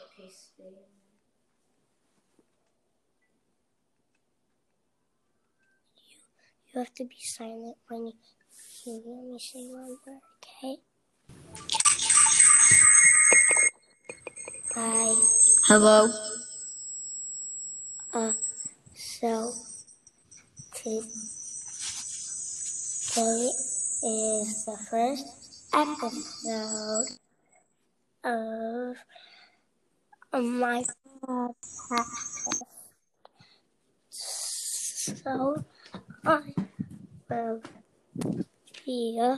Okay, stay. You have to be silent when you hear me say one word, okay? Hi. Hello. Uh, so today is the first episode of my podcast. So I will be uh,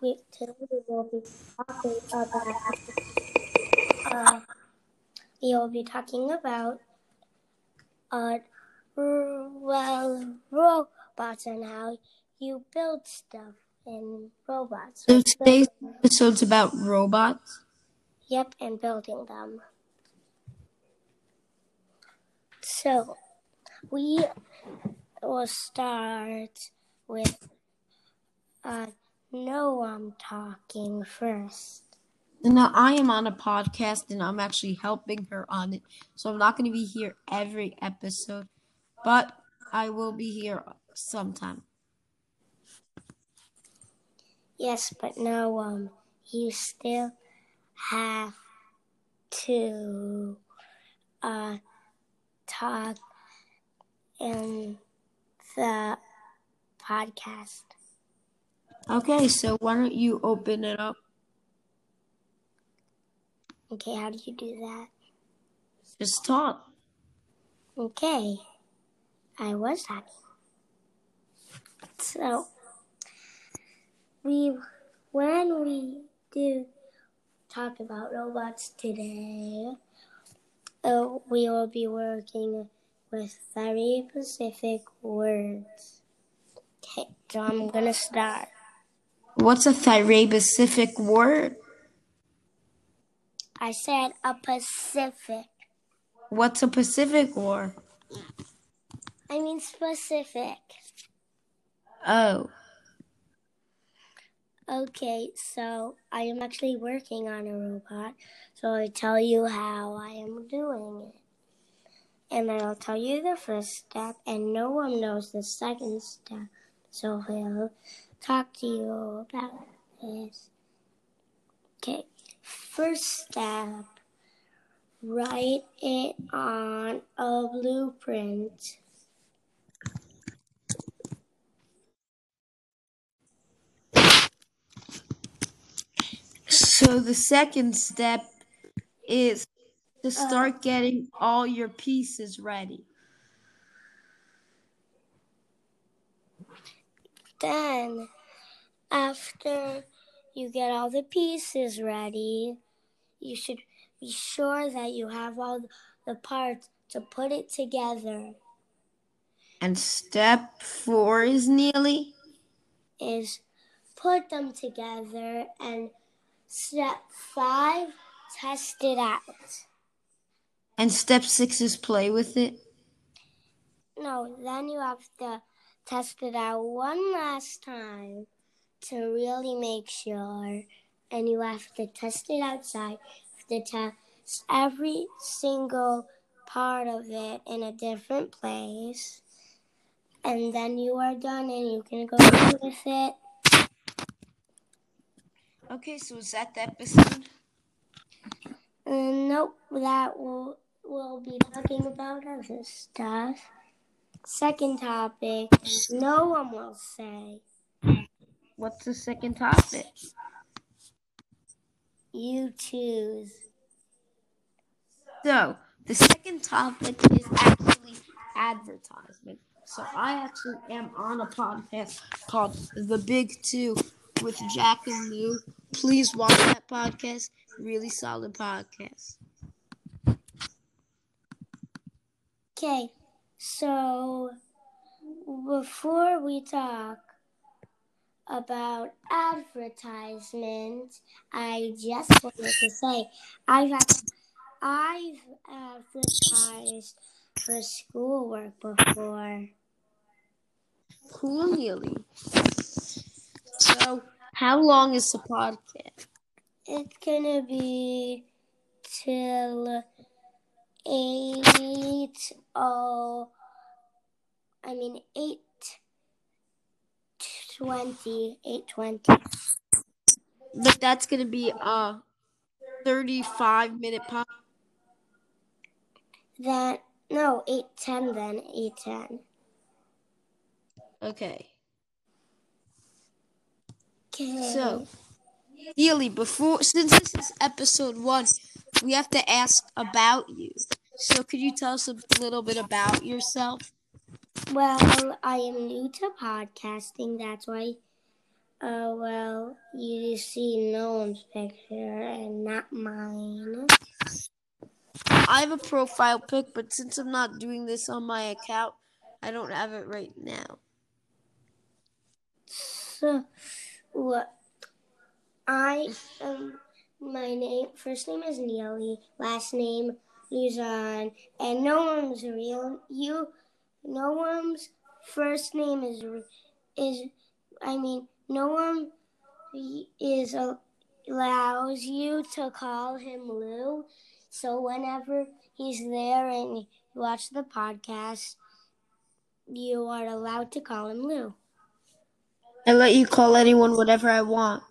we today we will be talking about uh, we will be talking about uh well robots and how you build stuff in robots. So today's episode's about robots. Yep, and building them. So, we will start with uh, Noam talking first. Now I am on a podcast and I'm actually helping her on it. So I'm not going to be here every episode, but I will be here sometime. Yes, but Noam, you still have to uh, talk in the podcast. Okay, so why don't you open it up? Okay, how do you do that? Just talk. Okay, I was talking. So, we, when we do talk about robots today, uh, we will be working with very specific words. Okay, so I'm gonna start. What's a Pacific word? I said a Pacific. What's a Pacific war? I mean specific. Oh, Okay, so I am actually working on a robot, so I tell you how I am doing it. And I'll tell you the first step, and Noam knows the second step, so he'll talk to you about this. Okay, first step write it on a blueprint. So the second step is to uh-huh. start getting all your pieces ready. Then, after you get all the pieces ready, you should be sure that you have all the parts to put it together. And step four is nearly. Is put them together and step five, test it out. And step six is play with it. No, then you have to test it out one last time to really make sure. And you have to test it outside. You have to test every single part of it in a different place. And then you are done and you can go with it. Okay, so is that the episode? Uh, nope, that will we'll be talking about other stuff. Second topic, Noam will say. What's the second topic? You choose. So, the second topic is actually advertisement. So, I actually am on a podcast called The Big Two with Jack and Lou. Please watch that podcast. Really solid podcast. Okay, so before we talk about advertisement, I just wanted to say I've I've advertised for schoolwork before. Cool, Neely. So, how long is the podcast? It's gonna be till eight oh I mean eight twenty, eight twenty. But that's gonna be a thirty-five minute pod. Then no, eight ten then, eight ten. Okay. Okay. So, Neely, before since this is episode one, we have to ask about you. So, could you tell us a little bit about yourself? Well, I am new to podcasting. That's why, uh, well, you see Noam's picture and not mine. I have a profile pic, but since I'm not doing this on my account, I don't have it right now. So, what? I um, my name first name is Neely, last name Luzon, and no one's real. You, Noam's first name is is. I mean, no one is allows you to call him Lou. So whenever he's there and you watch the podcast, you are allowed to call him Lou. I let you call anyone whatever I want.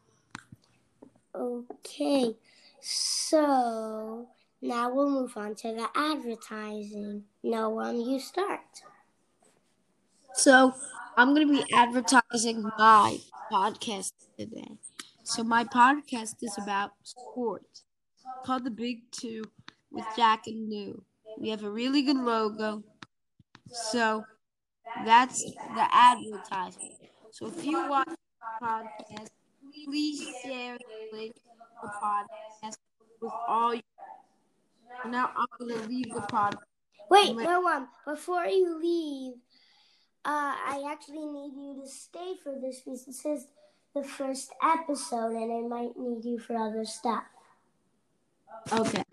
Okay, so now we'll move on to the advertising. Noam, you start. So I'm going to be advertising my podcast today. So my podcast is about sports. It's called The Big Two with Jack and New. We have a really good logo. So that's the advertisement. So if you watch the podcast, please share the link to the podcast with all your now I'm gonna leave the pod. Wait, Noam. Before you leave, uh, I actually need you to stay for this because this is the first episode, and I might need you for other stuff. Okay.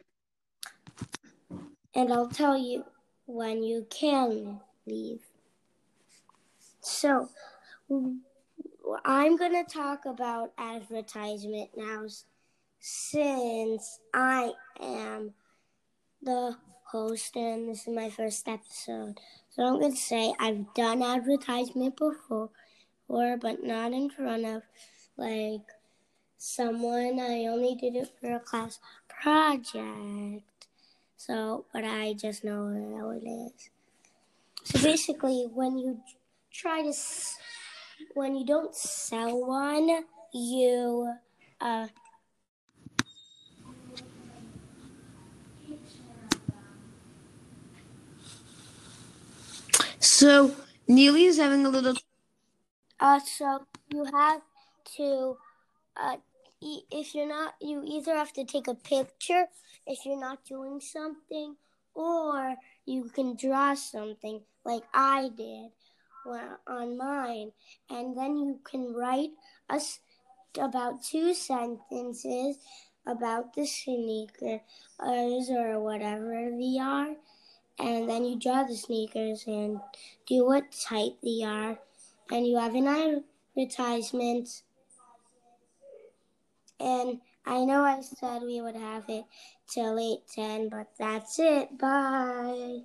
And I'll tell you when you can leave. So, I'm going to talk about advertisement now since I am the host and this is my first episode. So I'm going to say I've done advertisement before, but not in front of like someone. I only did it for a class project. So, but I just know how it is. So basically, when you try to when you don't sell one, you uh, So Neely is having a little. Uh, so you have to, uh, e- if you're not, you either have to take a picture if you're not doing something, or you can draw something like I did on mine, and then you can write us about two sentences about the sneakers or whatever they are, and then you draw the sneakers and do what type they are, and you have an advertisement. And I know I said we would have it till 8:10, but that's it. Bye.